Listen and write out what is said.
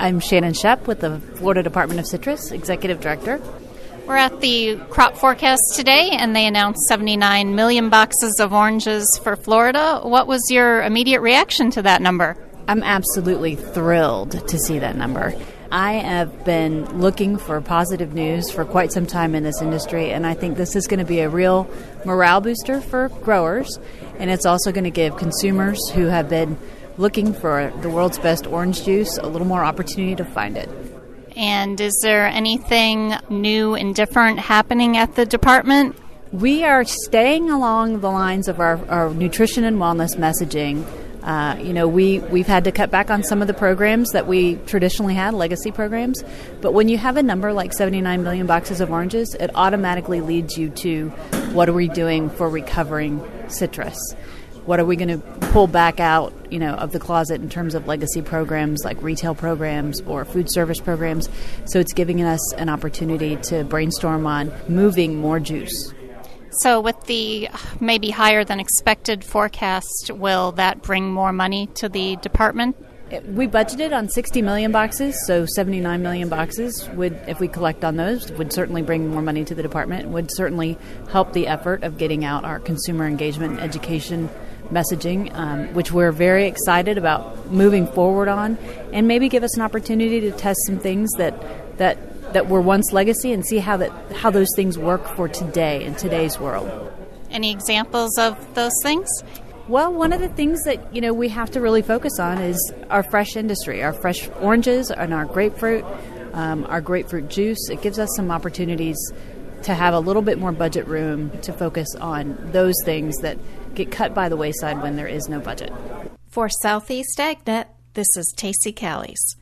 I'm Shannon Shepp with the Florida Department of Citrus, Executive Director. We're at the crop forecast today, and they announced 79 million boxes of oranges for Florida. What was your immediate reaction to that number? I'm absolutely thrilled to see that number. I have been looking for positive news for quite some time in this industry, and I think this is going to be a real morale booster for growers, and it's also going to give consumers who have been looking for the world's best orange juice a little more opportunity to find it. And is there anything new and different happening at the department? We are staying along the lines of our, our nutrition and wellness messaging. Uh, you know, we, we've had to cut back on some of the programs that we traditionally had, legacy programs. But when you have a number like 79 million boxes of oranges, it automatically leads you to what are we doing for recovering citrus? What are we going to pull back out, you know, of the closet in terms of legacy programs like retail programs or food service programs. So it's giving us an opportunity to brainstorm on moving more juice. So, with the maybe higher than expected forecast, will that bring more money to the department? We budgeted on 60 million boxes, so 79 million boxes would, if we collect on those, would certainly bring more money to the department. Would certainly help the effort of getting out our consumer engagement and education messaging, um, which we're very excited about moving forward on, and maybe give us an opportunity to test some things that that that were once legacy and see how that how those things work for today in today's world. Any examples of those things? Well, one of the things that you know we have to really focus on is our fresh industry, our fresh oranges and our grapefruit, um, our grapefruit juice. It gives us some opportunities to have a little bit more budget room to focus on those things that get cut by the wayside when there is no budget. For Southeast AgNet, this is Tacy Callies.